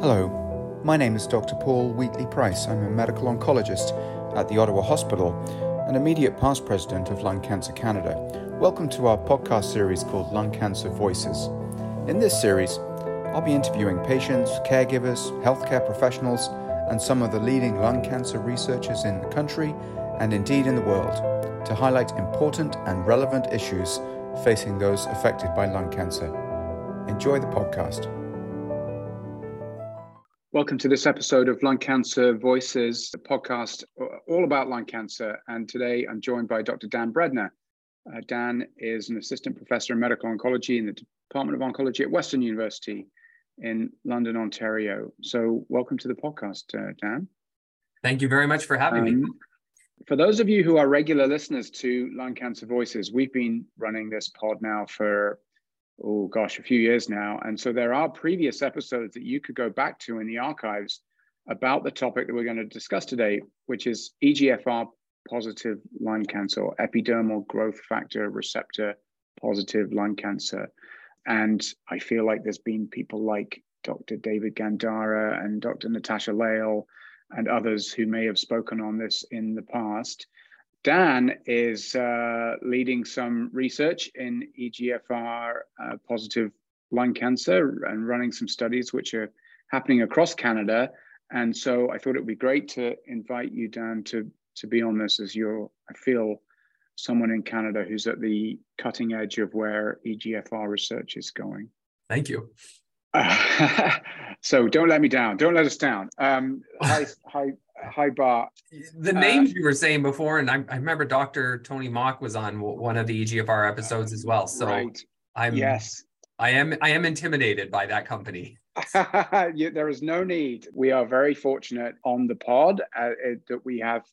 Hello, my name is Dr. Paul Wheatley Price. I'm a medical oncologist at the Ottawa Hospital and immediate past president of Lung Cancer Canada. Welcome to our podcast series called Lung Cancer Voices. In this series, I'll be interviewing patients, caregivers, healthcare professionals, and some of the leading lung cancer researchers in the country and indeed in the world to highlight important and relevant issues facing those affected by lung cancer. Enjoy the podcast. Welcome to this episode of Lung Cancer Voices, a podcast all about lung cancer. And today I'm joined by Dr. Dan Breadner. Uh, Dan is an assistant professor in medical oncology in the Department of Oncology at Western University in London, Ontario. So, welcome to the podcast, uh, Dan. Thank you very much for having um, me. For those of you who are regular listeners to Lung Cancer Voices, we've been running this pod now for oh gosh, a few years now. And so there are previous episodes that you could go back to in the archives about the topic that we're going to discuss today, which is EGFR positive lung cancer or epidermal growth factor receptor positive lung cancer. And I feel like there's been people like Dr. David Gandara and Dr. Natasha Leighl and others who may have spoken on this in the past. Dan is uh, leading some research in EGFR uh, positive lung cancer and running some studies which are happening across Canada. And so I thought it would be great to invite you, Dan, to, to be on this as you're, I feel, someone in Canada who's at the cutting edge of where EGFR research is going. Thank you. Uh, so don't let me down. Don't let us down. Um, hi, hi, hi, Bart. The uh, names uh, you were saying before, and I, I, remember Dr. Tony Mok was on one of the EGFR episodes as well. So right. I'm yes, I am I am intimidated by that company. there is no need. We are very fortunate on the pod uh, that we have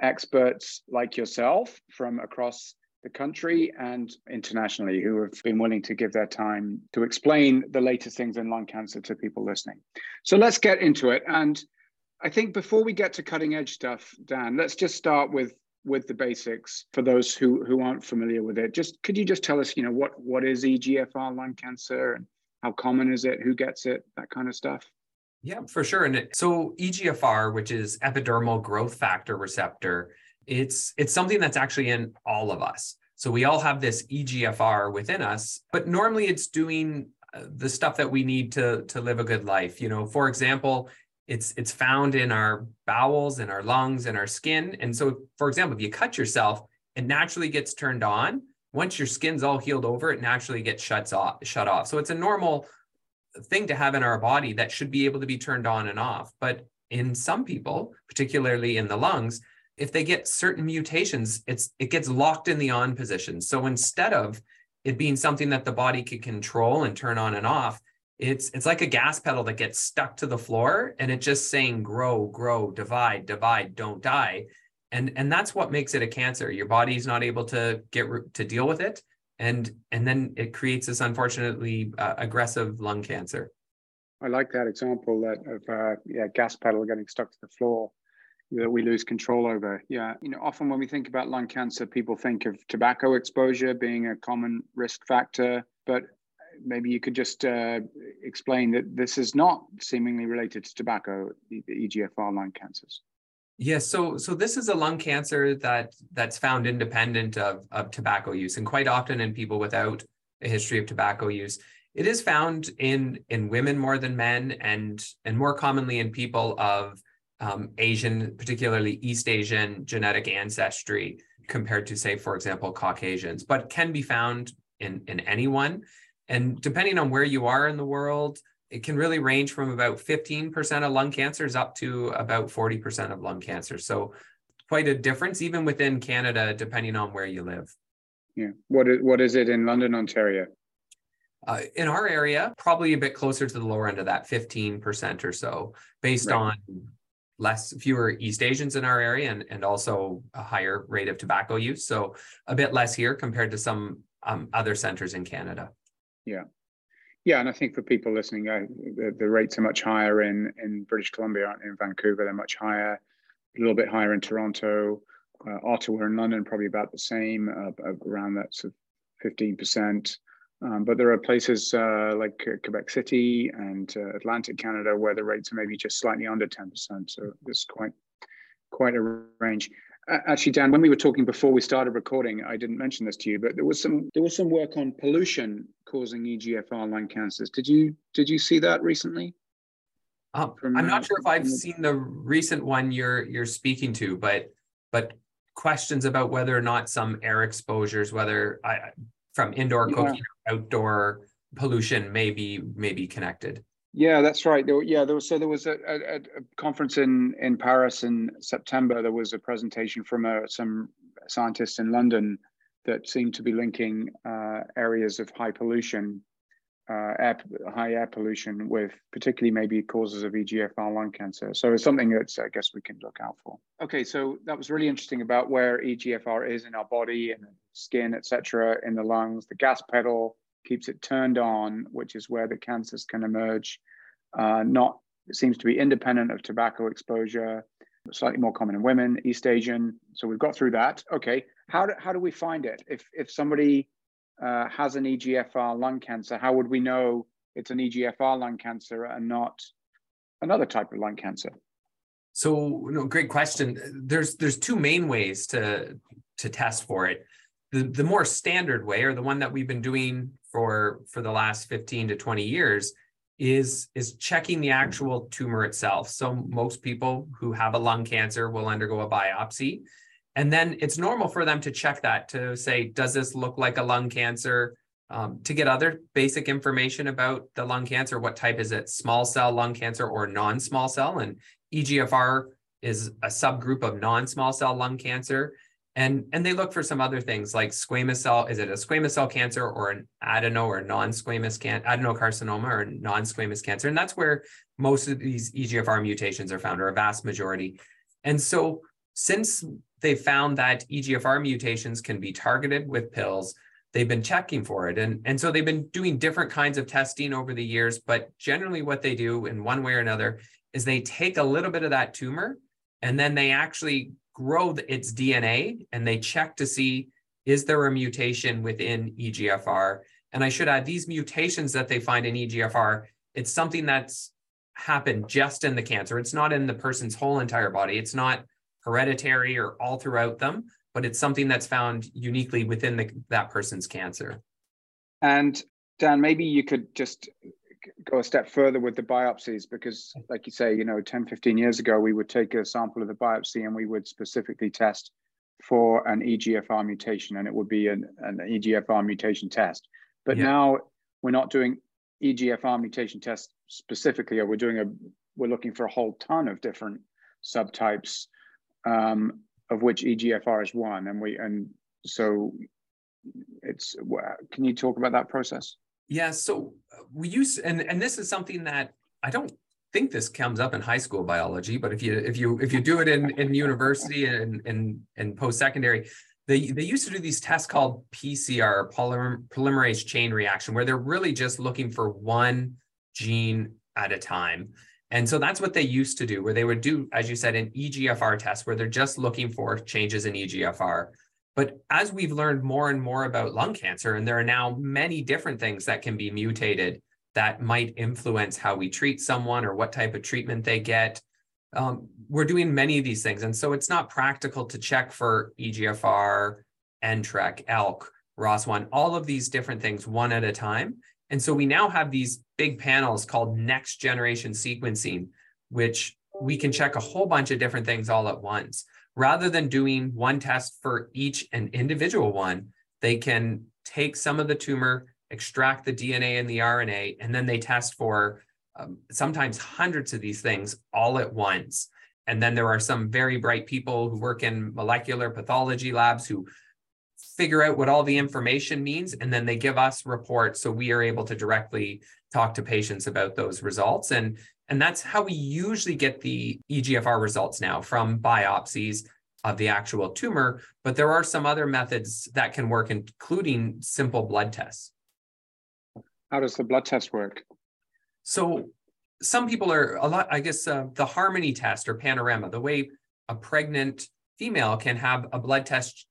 experts like yourself from across the country and internationally who have been willing to give their time to explain the latest things in lung cancer to people listening. So let's get into it. And I think before we get to cutting edge stuff, Dan, let's just start with with the basics for those who who aren't familiar with it. Just could you just tell us, you know, what what is EGFR lung cancer and how common is it? Who gets it? That kind of stuff. Yeah, for sure. And so EGFR, which is epidermal growth factor receptor, it's it's something that's actually in all of us. So we all have this EGFR within us, but normally it's doing uh, the stuff that we need to to live a good life. You know, for example, it's it's found in our bowels and our lungs and our skin. And so, for example, if you cut yourself, it naturally gets turned on. Once your skin's all healed over, it naturally gets shuts off, shut off. So it's a normal thing to have in our body that should be able to be turned on and off. But in some people, particularly in the lungs, if they get certain mutations, it's it gets locked in the on position. So instead of it being something that the body could control and turn on and off, it's it's like a gas pedal that gets stuck to the floor and it's just saying grow, grow, divide, divide, don't die. And and that's what makes it a cancer. Your body's not able to get to deal with it and and then it creates this unfortunately uh, aggressive lung cancer. I like that example that of uh, yeah gas pedal getting stuck to the floor that we lose control over. Yeah, you know, often when we think about lung cancer, people think of tobacco exposure being a common risk factor, but maybe you could just uh, explain that this is not seemingly related to tobacco, the EGFR lung cancers. Yes, so so this is a lung cancer that that's found independent of, of tobacco use, and quite often in people without a history of tobacco use. It is found in in women more than men, and and more commonly in people of um, Asian, particularly East Asian genetic ancestry, compared to say, for example, Caucasians, but can be found in in anyone. And depending on where you are in the world, it can really range from about 15% of lung cancers up to about 40% of lung cancer. So quite a difference even within Canada, depending on where you live. Yeah. What is, what is it in London, Ontario? Uh, in our area, probably a bit closer to the lower end of that 15% or so, based right. on less fewer East Asians in our area and, and also a higher rate of tobacco use. So a bit less here compared to some um, other centers in Canada. Yeah. Yeah, and I think for people listening, the, the, rates are much higher in in British Columbia, aren't in Vancouver. They're much higher, a little bit higher in Toronto, uh, Ottawa, and London, probably about the same, uh, around that sort of fifteen percent. Um, but there are places uh, like Quebec City and uh, Atlantic Canada where the rates are maybe just slightly under 10%. So it's quite quite a range. Actually, Dan, when we were talking before we started recording, I didn't mention this to you, but there was some there was some work on pollution causing EGFR lung cancers. Did you did you see that recently? Um, From, I'm not sure if I've seen the recent one you're you're speaking to, but but questions about whether or not some air exposures, whether I, from indoor cooking or outdoor pollution, may be may be connected. Yeah, that's right. There, yeah, there was so there was a, a, a, conference in in Paris in September. There was a presentation from a, uh, some scientists in London that seem to be linking uh, areas of high pollution, uh, air, high air pollution, with particularly maybe causes of EGFR lung cancer. So it's something that I guess we can look out for. Okay, so that was really interesting about where EGFR is in our body and skin, etc., in the lungs, the gas pedal keeps it turned on, which is where the cancers can emerge. Uh, not it seems to be independent of tobacco exposure, slightly more common in women, East Asian. So we've got through that. Okay, how do, how do we find it? If if somebody uh, has an EGFR lung cancer, how would we know it's an EGFR lung cancer and not another type of lung cancer? So, no, great question. There's there's two main ways to to test for it. The the more standard way, or the one that we've been doing for for the last 15 to 20 years is is checking the actual tumor itself. So most people who have a lung cancer will undergo a biopsy. And then it's normal for them to check that to say does this look like a lung cancer? Um, to get other basic information about the lung cancer what type is it? Small cell lung cancer or non-small cell? And egfr is a subgroup of non-small cell lung cancer and and they look for some other things like squamous cell is it a squamous cell cancer or an adeno or non-squamous can adenocarcinoma or non-squamous cancer? And that's where most of these egfr mutations are found or a vast majority. And so since they found that egfr mutations can be targeted with pills they've been checking for it. And and so they've been doing different kinds of testing over the years but generally what they do in one way or another is they take a little bit of that tumor and then they actually grow its DNA and they check to see is there a mutation within EGFR? And I should add these mutations that they find in EGFR, it's something that's happened just in the cancer. It's not in the person's whole entire body. It's not hereditary or all throughout them, but it's something that's found uniquely within the, that person's cancer. And Dan, maybe you could just go a step further with the biopsies because like you say you know 10 15 years ago we would take a sample of the biopsy and we would specifically test for an egfr mutation and it would be an, an egfr mutation test. But yeah. now we're not doing egfr mutation tests specifically or we're doing a we're looking for a whole ton of different subtypes um, of which egfr is one. And we and so it's can you talk about that process yeah, so uh, we use and and this is something that I don't think this comes up in high school biology, but if you if you if you do it in in university and and and post secondary, they they used to do these tests called PCR polymer, polymerase chain reaction, where they're really just looking for one gene at a time. And so that's what they used to do, where they would do, as you said, an EGFR test, where they're just looking for changes in EGFR. But as we've learned more and more about lung cancer, and there are now many different things that can be mutated that might influence how we treat someone or what type of treatment they get, um, we're doing many of these things. And so it's not practical to check for EGFR, NTRK, ALK, ROS1, all of these different things one at a time. And so we now have these big panels called next generation sequencing, which we can check a whole bunch of different things all at once rather than doing one test for each and individual one, they can take some of the tumor, extract the DNA and the RNA, and then they test for um, sometimes hundreds of these things all at once. And then there are some very bright people who work in molecular pathology labs who figure out what all the information means, and then they give us reports so we are able to directly talk to patients about those results. And and that's how we usually get the EGFR results now from biopsies of the actual tumor. But there are some other methods that can work, including simple blood tests. How does the blood test work? So some people are a lot, I guess, uh, the Harmony test or Panorama, the way a pregnant female can have a blood test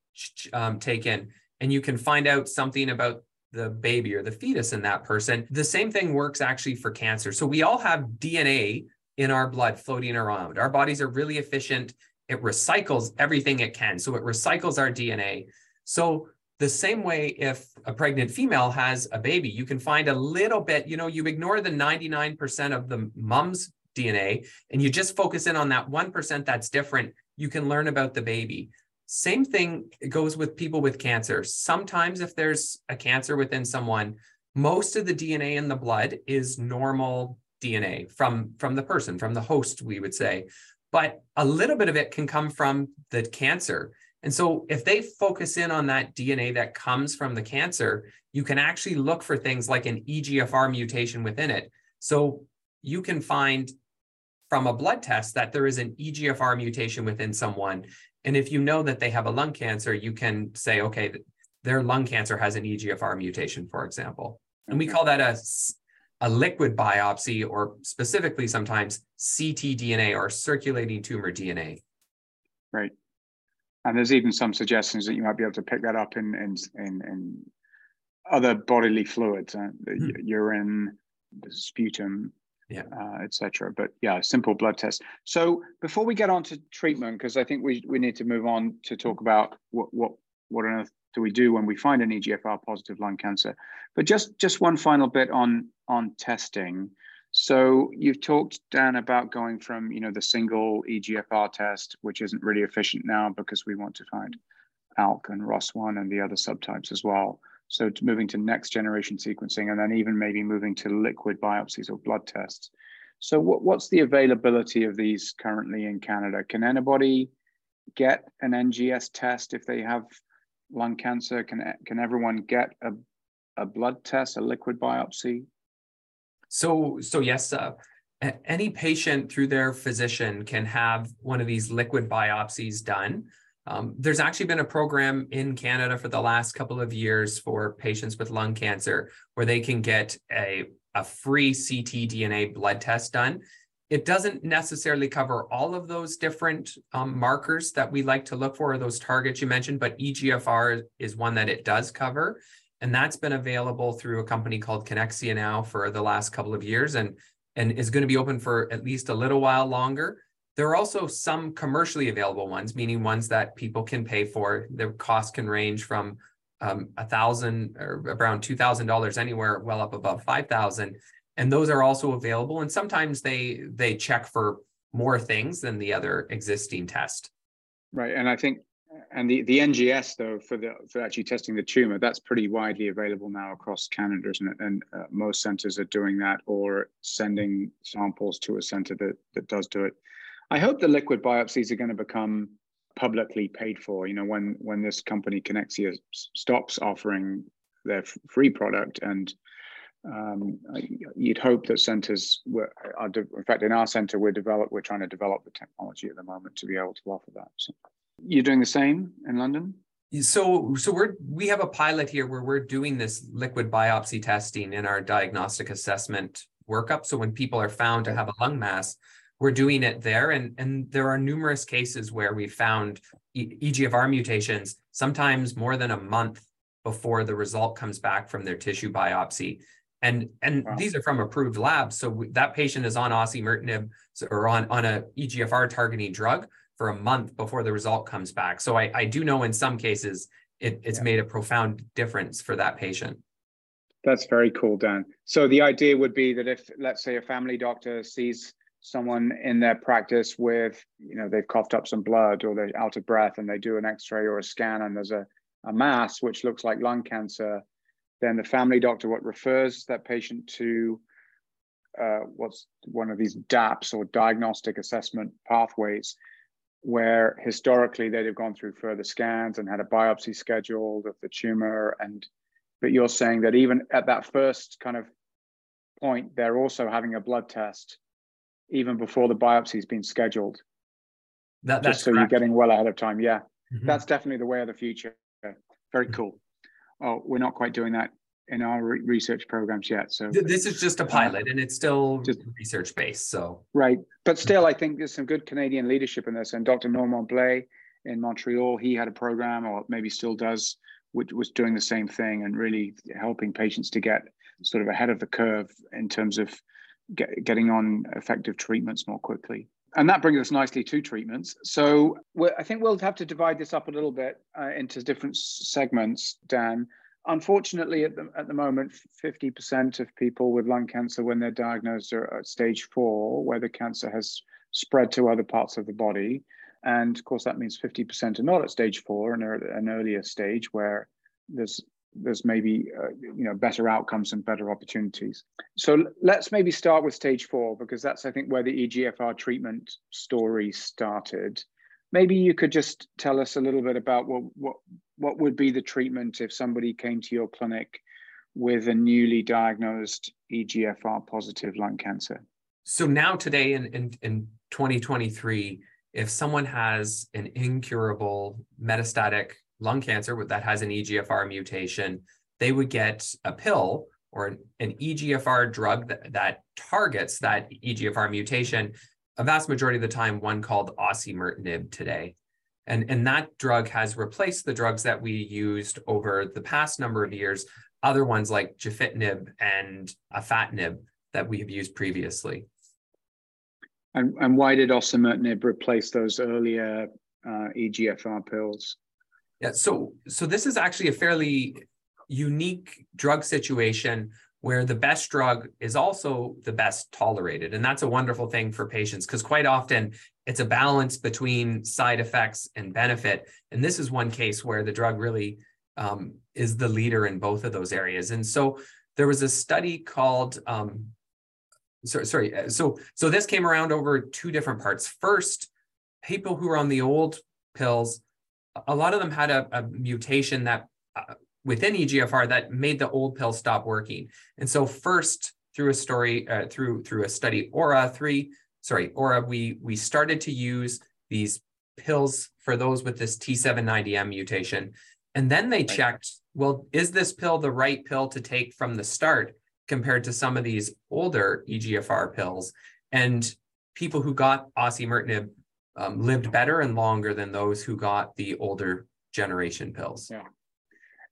um, taken and you can find out something about the baby or the fetus in that person. The same thing works actually for cancer. So we all have DNA in our blood floating around. Our bodies are really efficient. It recycles everything it can. So it recycles our DNA. So the same way if a pregnant female has a baby, you can find a little bit, you know, you ignore the 99% of the mom's DNA and you just focus in on that 1% that's different, you can learn about the baby. Same thing goes with people with cancer. Sometimes, if there's a cancer within someone, most of the DNA in the blood is normal DNA from, from the person, from the host, we would say. But a little bit of it can come from the cancer. And so, if they focus in on that DNA that comes from the cancer, you can actually look for things like an EGFR mutation within it. So, you can find from a blood test that there is an EGFR mutation within someone. And if you know that they have a lung cancer, you can say, okay, their lung cancer has an EGFR mutation, for example. And we call that a, a liquid biopsy, or specifically sometimes ctDNA or circulating tumor DNA. Right. And there's even some suggestions that you might be able to pick that up in in in, in other bodily fluids, uh, mm. urine, sputum, yeah, uh, etc. But yeah, simple blood test. So before we get on to treatment, because I think we we need to move on to talk about what what what on earth do we do when we find an EGFR positive lung cancer. But just just one final bit on on testing. So you've talked Dan about going from you know the single EGFR test, which isn't really efficient now because we want to find ALK and ROS1 and the other subtypes as well. So to moving to next generation sequencing and then even maybe moving to liquid biopsies or blood tests. So what, what's the availability of these currently in Canada? Can anybody get an NGS test if they have lung cancer? Can, can everyone get a, a blood test, a liquid biopsy? So, so yes, uh, any patient through their physician can have one of these liquid biopsies done. Um, there's actually been a program in Canada for the last couple of years for patients with lung cancer where they can get a, a free ctDNA blood test done. It doesn't necessarily cover all of those different um, markers that we like to look for, or those targets you mentioned, but EGFR is one that it does cover. And that's been available through a company called Canexia now for the last couple of years and, and is going to be open for at least a little while longer. There are also some commercially available ones, meaning ones that people can pay for. The cost can range from um, a thousand or around two thousand dollars anywhere, well up above five thousand, and those are also available. And sometimes they they check for more things than the other existing test. Right, and I think and the, the NGS though for the for actually testing the tumor that's pretty widely available now across Canada, isn't it? And uh, most centers are doing that or sending samples to a center that that does do it. I hope the liquid biopsies are going to become publicly paid for. You know, when when this company Canexia stops offering their free product, and um, you'd hope that centers were, are, in fact, in our center, we're develop, we're trying to develop the technology at the moment to be able to offer that. So you're doing the same in London. So, so we're we have a pilot here where we're doing this liquid biopsy testing in our diagnostic assessment workup. So when people are found to have a lung mass, we're doing it there. And, and there are numerous cases where we found EGFR mutations, sometimes more than a month before the result comes back from their tissue biopsy. And, and wow. these are from approved labs. So that patient is on osimertinib or on, on a EGFR targeting drug for a month before the result comes back. So I, I do know in some cases it, it's yeah. made a profound difference for that patient. That's very cool, Dan. So the idea would be that if, let's say, a family doctor sees someone in their practice with, you know, they've coughed up some blood or they're out of breath and they do an x-ray or a scan and there's a, a mass which looks like lung cancer, then the family doctor what refers that patient to uh, what's one of these DAPs or diagnostic assessment pathways, where historically they'd have gone through further scans and had a biopsy scheduled of the tumor. And but you're saying that even at that first kind of point, they're also having a blood test even before the biopsy's been scheduled. That, that's just so correct. you're getting well ahead of time. Yeah, mm-hmm. that's definitely the way of the future. Very mm-hmm. cool. Oh, we're not quite doing that in our re- research programs yet. So this is just a pilot, uh, and it's still just, research based. So right, but still, I think there's some good Canadian leadership in this. And Dr. Normand Blais in Montreal, he had a program, or maybe still does, which was doing the same thing and really helping patients to get sort of ahead of the curve in terms of get, getting on effective treatments more quickly. And that brings us nicely to treatments. So I think we'll have to divide this up a little bit uh, into different segments, Dan. Unfortunately, at the, at the moment, 50% of people with lung cancer, when they're diagnosed, are at stage four, where the cancer has spread to other parts of the body. And of course, that means 50% are not at stage four and are at an earlier stage where there's there's maybe uh, you know better outcomes and better opportunities. So let's maybe start with stage four because that's I think where the EGFR treatment story started. Maybe you could just tell us a little bit about what what what would be the treatment if somebody came to your clinic with a newly diagnosed EGFR positive lung cancer. So now today in in, in 2023, if someone has an incurable metastatic lung cancer that has an EGFR mutation, they would get a pill or an, EGFR drug that, that targets that EGFR mutation, a vast majority of the time, one called osimertinib today. And, and that drug has replaced the drugs that we used over the past number of years, other ones like gefitinib and afatinib that we have used previously. And, and why did osimertinib replace those earlier uh, EGFR pills? Yeah, so so this is actually a fairly unique drug situation where the best drug is also the best tolerated. And that's a wonderful thing for patients because quite often it's a balance between side effects and benefit. And this is one case where the drug really um, is the leader in both of those areas. And so there was a study called, um, sorry, sorry, uh, so so this came around over two different parts. First, people who are on the old pills a lot of them had a, a mutation that uh, within EGFR that made the old pill stop working. And so first through a story, uh, through through a study, Aura three, sorry, Aura, we we started to use these pills for those with this T790M mutation. And then they checked, well, is this pill the right pill to take from the start compared to some of these older EGFR pills? And people who got osimertinib um, lived better and longer than those who got the older generation pills. Yeah.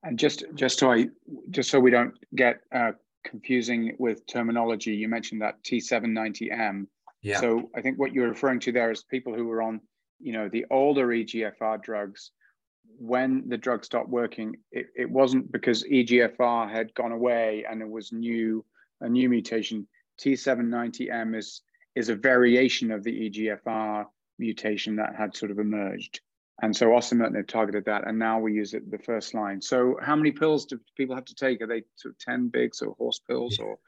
And just just so I just so we don't get uh, confusing with terminology, you mentioned that T790M. Yeah. So I think what you're referring to there is people who were on, you know, the older EGFR drugs. When the drug stopped working, it, it wasn't because EGFR had gone away and it was new a new mutation. T790M is is a variation of the EGFR mutation that had sort of emerged. And so osimertinib targeted that, and now we use it the first line. So how many pills do people have to take? Are they sort of 10 big, so horse pills or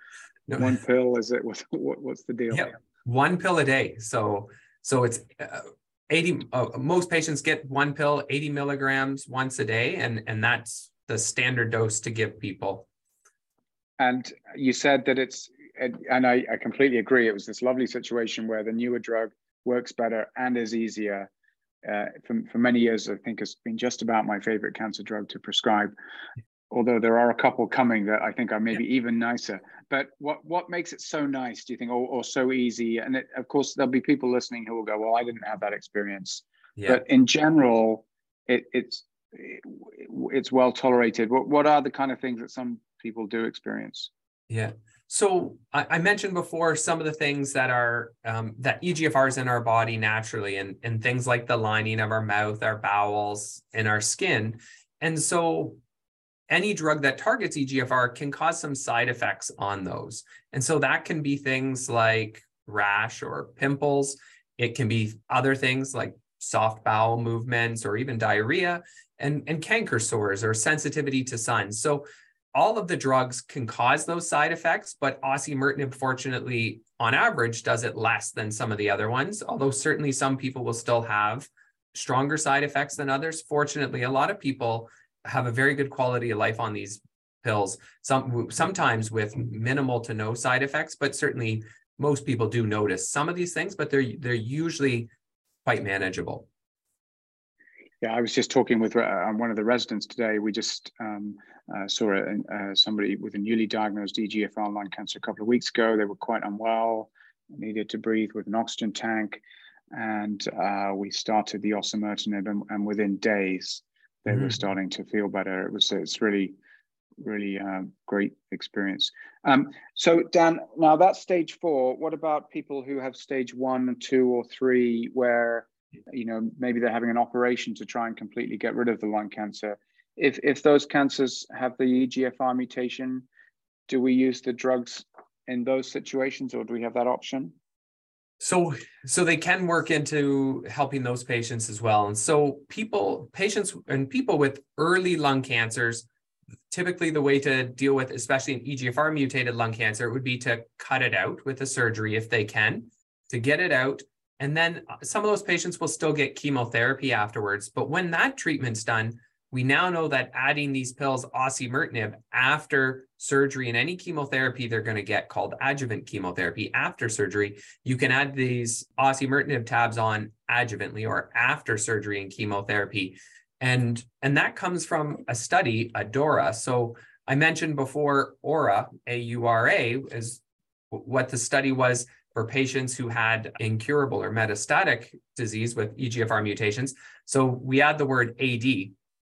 no. one pill? Is it, what's, what, what's the deal? Yeah, one pill a day. So, so it's uh, 80, uh, most patients get one pill, 80 milligrams once a day, and, and that's the standard dose to give people. And you said that it's, and I, I completely agree. It was this lovely situation where the newer drug works better and is easier. Uh, for, for many years, I think has been just about my favorite cancer drug to prescribe. Although there are a couple coming that I think are maybe even nicer. But what what makes it so nice? Do you think, or, or so easy? And it, of course, there'll be people listening who will go, "Well, I didn't have that experience." Yeah. But in general, it, it's it, it's well tolerated. What what are the kind of things that some people do experience? Yeah. So I, I, mentioned before some of the things that are um, that is in our body naturally, and and things like the lining of our mouth, our bowels, and our skin. And so any drug that targets EGFR can cause some side effects on those. And so that can be things like rash or pimples. It can be other things like soft bowel movements or even diarrhea and, and canker sores or sensitivity to sun. So all of the drugs can cause those side effects, but osimertinib, fortunately, on average, does it less than some of the other ones. Although certainly some people will still have stronger side effects than others. Fortunately, a lot of people have a very good quality of life on these pills. Some sometimes with minimal to no side effects, but certainly most people do notice some of these things, but they're they're usually quite manageable. Yeah, I was just talking with uh, one of the residents today. We just um, uh, saw a, uh, somebody with a newly diagnosed EGFR lung cancer a couple of weeks ago. They were quite unwell, needed to breathe with an oxygen tank, and uh, we started the osimertinib, and, and, within days they mm-hmm. were starting to feel better. It was it's really really uh, great experience. Um, so Dan, now that's stage four. What about people who have stage one, two, or three, where you know maybe they're having an operation to try and completely get rid of the lung cancer? If if those cancers have the EGFR mutation, do we use the drugs in those situations, or do we have that option? So, so they can work into helping those patients as well. And so, people, patients, and people with early lung cancers, typically the way to deal with, especially an EGFR mutated lung cancer, would be to cut it out with a surgery if they can, to get it out. And then uh, some of those patients will still get chemotherapy afterwards. But when that treatment's done, we now know that adding these pills, osimertinib, after surgery and any chemotherapy they're going to get called adjuvant chemotherapy after surgery, you can add these osimertinib tabs on adjuvantly or after surgery and chemotherapy. And, and that comes from a study, ADAURA. So I mentioned before AURA, A-U-R-A, is what the study was for patients who had incurable or metastatic disease with EGFR mutations. So we add the word AD,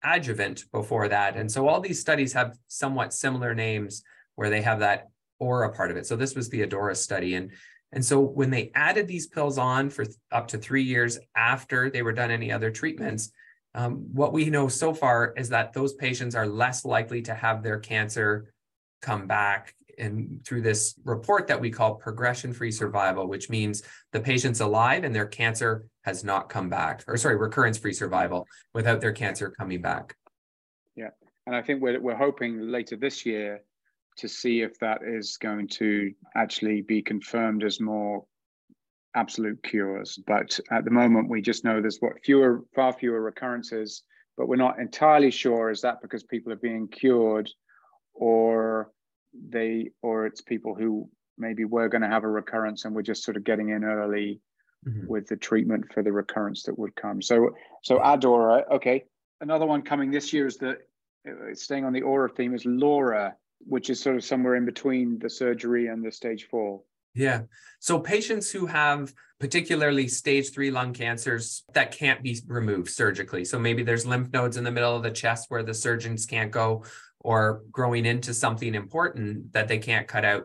adjuvant before that. And so all these studies have somewhat similar names where they have that aura part of it. So this was the ADAURA study. And, and so when they added these pills on for up to three years after they were done any other treatments, um, what we know so far is that those patients are less likely to have their cancer come back and through this report that we call progression free survival, which means the patient's alive and their cancer has not come back, or sorry, recurrence free survival without their cancer coming back. Yeah. And I think we're, we're hoping later this year to see if that is going to actually be confirmed as more absolute cures. But at the moment, we just know there's what fewer, far fewer recurrences, but we're not entirely sure is that because people are being cured or they or it's people who maybe were going to have a recurrence and we're just sort of getting in early mm-hmm. with the treatment for the recurrence that would come. So so ADAURA, okay. Another one coming this year is the uh, staying on the aura theme is Laura, which is sort of somewhere in between the surgery and the stage four. Yeah. So patients who have particularly stage three lung cancers that can't be removed surgically. So maybe there's lymph nodes in the middle of the chest where the surgeons can't go, or growing into something important that they can't cut out.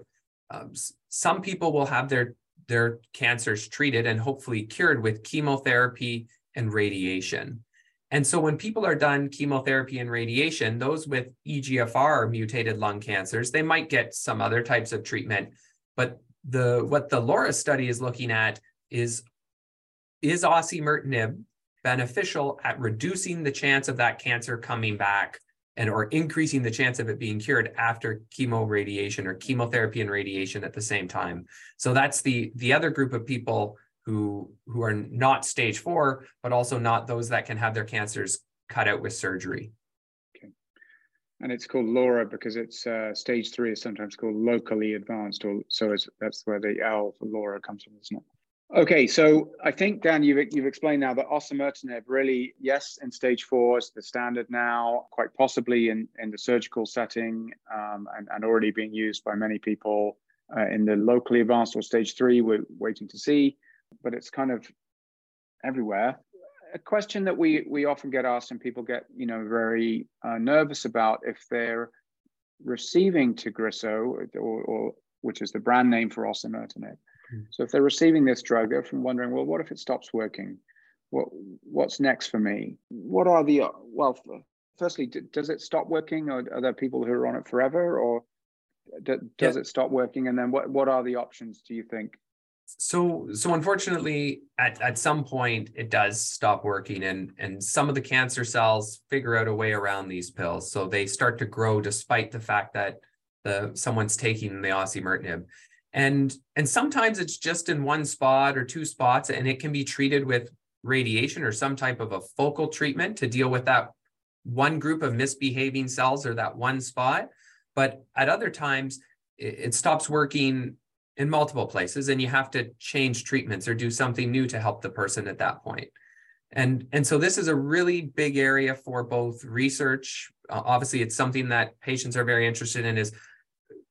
Um, some people will have their their cancers treated and hopefully cured with chemotherapy and radiation. And so when people are done chemotherapy and radiation, those with EGFR mutated lung cancers, they might get some other types of treatment. But the what the Laura study is looking at is is osimertinib beneficial at reducing the chance of that cancer coming back and or increasing the chance of it being cured after chemo radiation or chemotherapy and radiation at the same time. So that's the the other group of people who who are not stage 4 but also not those that can have their cancers cut out with surgery. Okay. And it's called LAURA because it's uh, stage 3 is sometimes called locally advanced or so it's, that's where the L for LAURA comes from, isn't it? Okay, so I think Dan, you've you've explained now that osimertinib really, yes, in stage four is the standard now, quite possibly in in the surgical setting, um, and and already being used by many people uh, in the locally advanced or stage three. We're waiting to see, but it's kind of everywhere. A question that we we often get asked and people get you know very uh, nervous about if they're receiving Tagrisso or, or which is the brand name for osimertinib Mm-hmm. so if they're receiving this drug, they're often wondering, well, what if it stops working? What what's next for me? What are the well? Firstly, does it stop working, or are there people who are on it forever, or does yeah. it stop working? And then what what are the options? Do you think? So so unfortunately, at at some point, it does stop working, and and some of the cancer cells figure out a way around these pills, so they start to grow despite the fact that the someone's taking the osimertinib and and sometimes it's just in one spot or two spots and it can be treated with radiation or some type of a focal treatment to deal with that one group of misbehaving cells or that one spot. But at other times it, it stops working in multiple places and you have to change treatments or do something new to help the person at that point. And and so this is a really big area for both research. Uh, obviously it's something that patients are very interested in is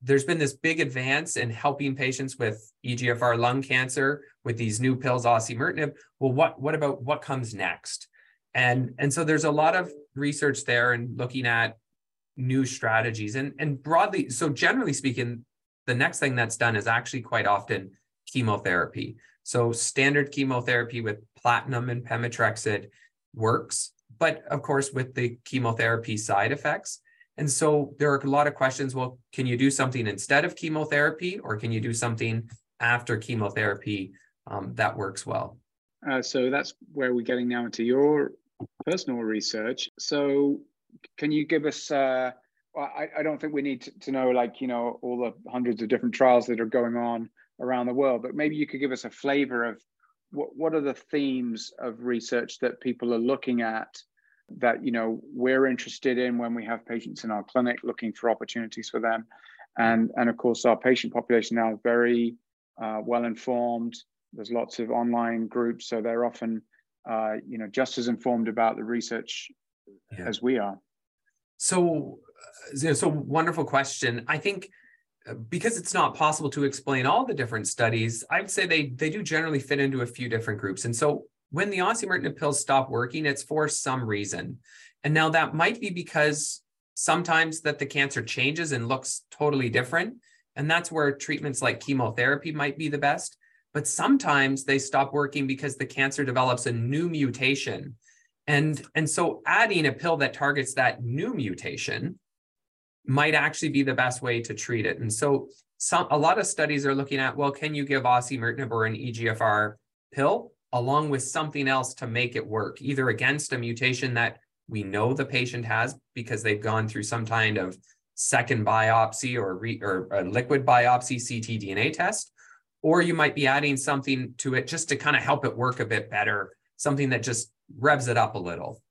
there's been this big advance in helping patients with EGFR lung cancer with these new pills, osimertinib. Well, what, what about what comes next? And, and so there's a lot of research there and looking at new strategies and, and broadly, so generally speaking, the next thing that's done is actually quite often chemotherapy. So standard chemotherapy with platinum and pemetrexed works, but of course with the chemotherapy side effects. And so there are a lot of questions. Well, can you do something instead of chemotherapy, or can you do something after chemotherapy um, that works well? Uh, so that's where we're getting now into your personal research. So can you give us? Uh, I, I don't think we need to, to know like you know all the hundreds of different trials that are going on around the world, but maybe you could give us a flavor of what what are the themes of research that people are looking at that you know we're interested in when we have patients in our clinic looking for opportunities for them. And and of course our patient population now is very uh, well informed. There's lots of online groups so they're often uh, you know just as informed about the research yeah. as we are. So uh, so wonderful question. I think uh, because it's not possible to explain all the different studies i would say they they do generally fit into a few different groups. And so when the osimertinib pills stop working, it's for some reason. And now that might be because sometimes that the cancer changes and looks totally different. And that's where treatments like chemotherapy might be the best. But sometimes they stop working because the cancer develops a new mutation. And, and so adding a pill that targets that new mutation might actually be the best way to treat it. And so some a lot of studies are looking at, well, can you give osimertinib or an EGFR pill? Along with something else to make it work, either against a mutation that we know the patient has because they've gone through some kind of second biopsy or, re, or a liquid biopsy ctDNA test, or you might be adding something to it just to kind of help it work a bit better, something that just revs it up a little.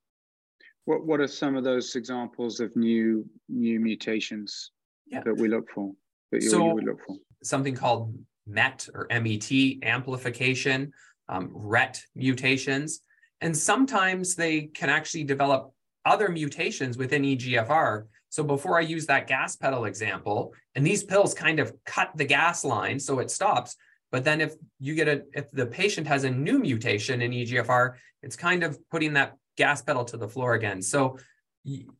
What What are some of those examples of new new mutations yeah. that we look for? That you, so, you would look for something called MET or MET amplification um, RET mutations. And sometimes they can actually develop other mutations within EGFR. So before I use that gas pedal example, and these pills kind of cut the gas line so it stops. But then if you get a, if the patient has a new mutation in EGFR, it's kind of putting that gas pedal to the floor again. So,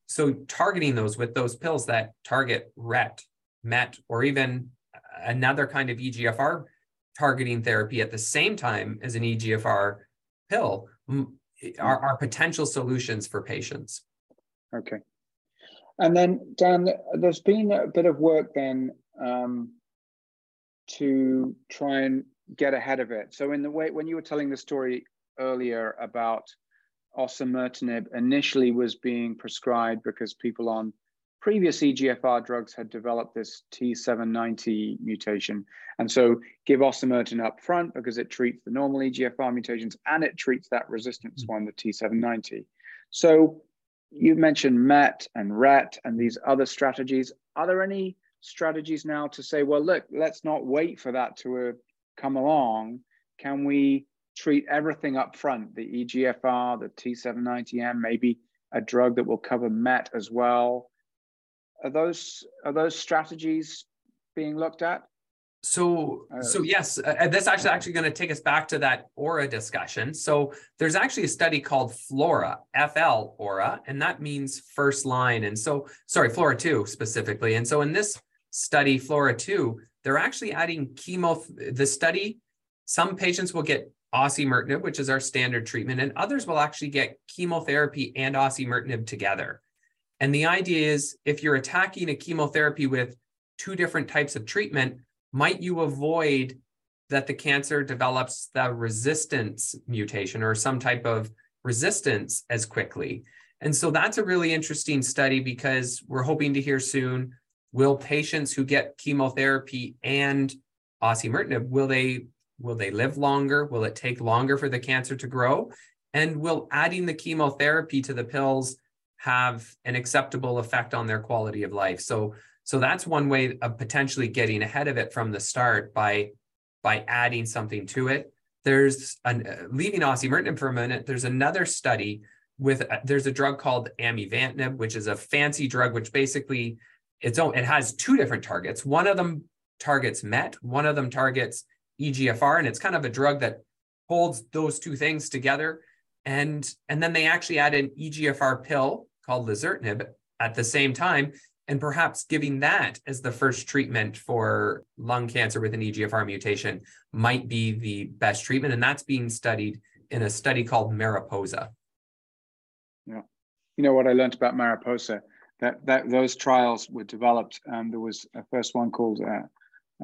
so targeting those with those pills that target RET, MET, or even another kind of EGFR targeting therapy at the same time as an EGFR pill are, are potential solutions for patients. Okay. And then, Dan, there's been a bit of work then um, to try and get ahead of it. So, in the way when you were telling the story earlier about osimertinib initially was being prescribed because people on previous EGFR drugs had developed this T790 mutation. And so give osimertin up front because it treats the normal EGFR mutations and it treats that resistance one, the T790. So you mentioned MET and RET and these other strategies. Are there any strategies now to say, well, look, let's not wait for that to uh, come along. Can we treat everything up front, the EGFR, the T790M, maybe a drug that will cover MET as well? Are those are those strategies being looked at? So, uh, so yes, uh, that's actually actually going to take us back to that aura discussion. So, there's actually a study called FLAURA, FL Aura, and that means first line. And so, sorry, FLAURA two specifically. And so, in this study, FLAURA two, they're actually adding chemo. The study, some patients will get osimertinib, which is our standard treatment, and others will actually get chemotherapy and osimertinib together. And the idea is if you're attacking a chemotherapy with two different types of treatment, might you avoid that the cancer develops the resistance mutation or some type of resistance as quickly? And so that's a really interesting study because we're hoping to hear soon will patients who get chemotherapy and osimertinib will they will they live longer will it take longer for the cancer to grow and will adding the chemotherapy to the pills have an acceptable effect on their quality of life. So so that's one way of potentially getting ahead of it from the start by by adding something to it. There's an uh, leaving osimertinib for a minute. There's another study with uh, there's a drug called amivantamab, which is a fancy drug, which basically its own it has two different targets. One of them targets MET, one of them targets EGFR, and it's kind of a drug that holds those two things together And, and then they actually add an EGFR pill called lazertinib at the same time, and perhaps giving that as the first treatment for lung cancer with an EGFR mutation might be the best treatment. And that's being studied in a study called Mariposa. Yeah. You know what I learned about Mariposa? That, that those trials were developed. Um, there was a first one called uh,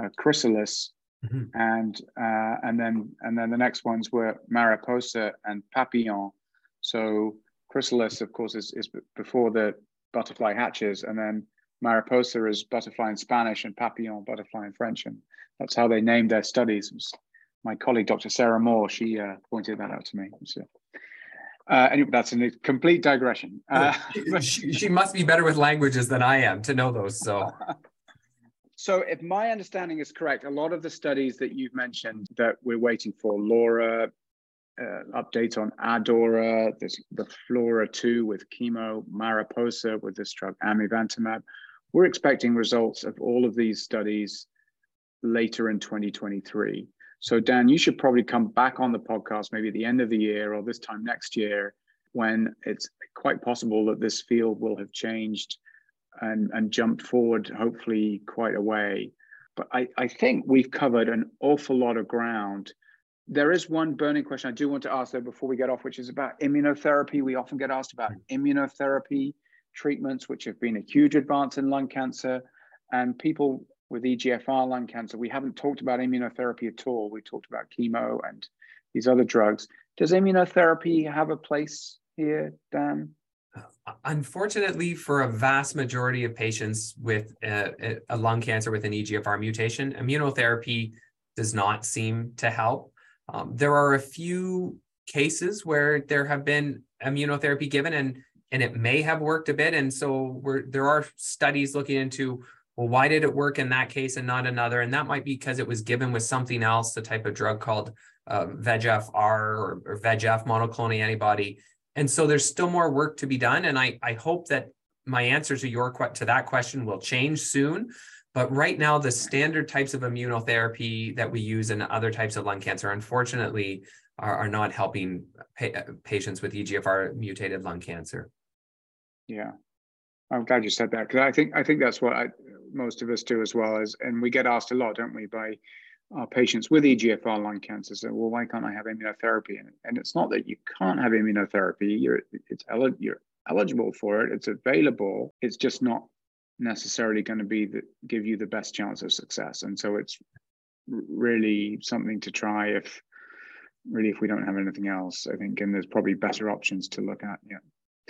uh, Chrysalis, mm-hmm. and uh, and then and then the next ones were Mariposa and Papillon. So Chrysalis, of course, is, is before the butterfly hatches, and then Mariposa is butterfly in Spanish and Papillon butterfly in French, and that's how they named their studies. my colleague, Dr. Sarah Moore, she uh, pointed that out to me. So, uh, anyway, that's a complete digression. Uh, she, she must be better with languages than I am to know those. So. So, if my understanding is correct, a lot of the studies that you've mentioned that we're waiting for, Laura, uh, update on ADAURA, the FLAURA 2 with chemo, Mariposa with this drug, amivantamab. We're expecting results of all of these studies later in 2023. So, Dan, you should probably come back on the podcast maybe at the end of the year or this time next year when it's quite possible that this field will have changed and, and jumped forward, hopefully, quite a way. But I, I think we've covered an awful lot of ground there is one burning question I do want to ask though before we get off, which is about immunotherapy. We often get asked about mm. immunotherapy treatments, which have been a huge advance in lung cancer. And people with EGFR lung cancer, we haven't talked about immunotherapy at all. We talked about chemo and these other drugs. Does immunotherapy have a place here, Dan? Uh, unfortunately, for a vast majority of patients with a, a lung cancer with an EGFR mutation, immunotherapy does not seem to help. Um, there are a few cases where there have been immunotherapy given and and it may have worked a bit. And so we're, there are studies looking into, well, why did it work in that case and not another? And that might be because it was given with something else, the type of drug called uh, VEGF-R or, or VEGF monoclonal antibody. And so there's still more work to be done. And I, I hope that my answer to your to that question will change soon. But right now, the standard types of immunotherapy that we use in other types of lung cancer, unfortunately, are, are not helping pa- uh, patients with EGFR mutated lung cancer. Yeah, I'm glad you said that because I think I think that's what I, most of us do as well. As and we get asked a lot, don't we, by our patients with EGFR lung cancer. So, well, why can't I have immunotherapy? And, and it's not that you can't have immunotherapy. You're it's you're eligible for it. It's available. It's just not necessarily going to be that give you the best chance of success. And so it's really something to try if really if we don't have anything else i think and there's probably better options to look at yeah.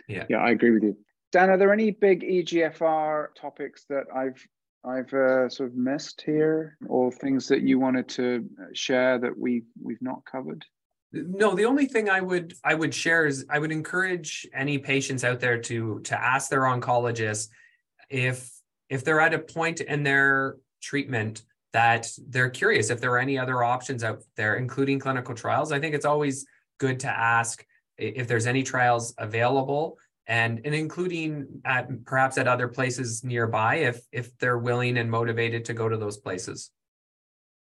Yeah. Yeah i agree with you. Dan are there any big egfr topics that i've i've uh, sort of missed here or things that you wanted to share that we we've not covered? No the only thing i would i would share is i would encourage any patients out there to to ask their oncologist if if they're at a point in their treatment that they're curious if there are any other options out there, including clinical trials, I think it's always good to ask if there's any trials available and, and including at perhaps at other places nearby if if they're willing and motivated to go to those places.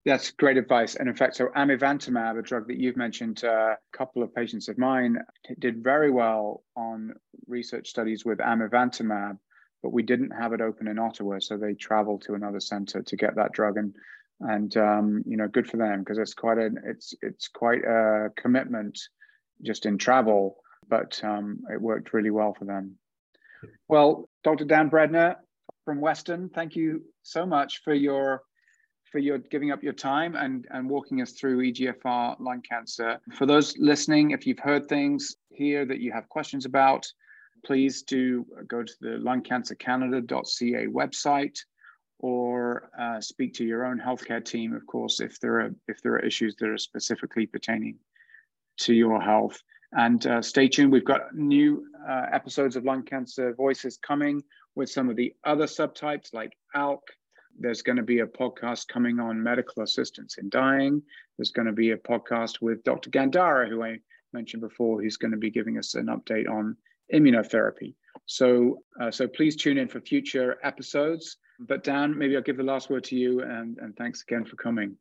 That's great advice. And in fact, so amivantamab, a drug that you've mentioned, a couple of patients of mine did very well on research studies with amivantamab but we didn't have it open in Ottawa, so they traveled to another center to get that drug, and and um, you know, good for them because it's quite a it's it's quite a commitment just in travel, but um, it worked really well for them. Well, Dr. Dan Breadner from Western, thank you so much for your for your giving up your time and and walking us through EGFR lung cancer. For those listening, if you've heard things here that you have questions about, please do go to the lungcancercanada.ca website or uh, speak to your own healthcare team, of course, if there are if there are issues that are specifically pertaining to your health. And uh, stay tuned. We've got new uh, episodes of Lung Cancer Voices coming with some of the other subtypes like ALK. There's going to be a podcast coming on medical assistance in dying. There's going to be a podcast with Dr. Gandara, who I mentioned before, who's going to be giving us an update on immunotherapy. So, uh, so please tune in for future episodes. But Dan, maybe I'll give the last word to you, and, and thanks again for coming.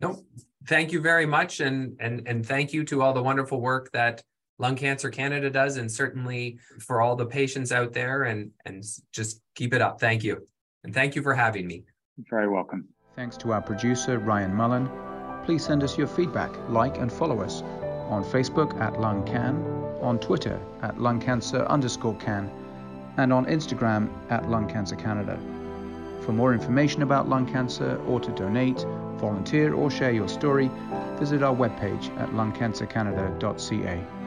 No, thank you very much, and and and thank you to all the wonderful work that Lung Cancer Canada does, and certainly for all the patients out there. And, and just keep it up. Thank you. And thank you for having me. You're very welcome. Thanks to our producer, Ryan Mullen. Please send us your feedback, like and follow us on Facebook at LungCan, on Twitter at lungcancer underscore can, and on Instagram at Lung Cancer Canada. For more information about lung cancer or to donate, volunteer, or share your story, visit our webpage at lungcancercanada.ca.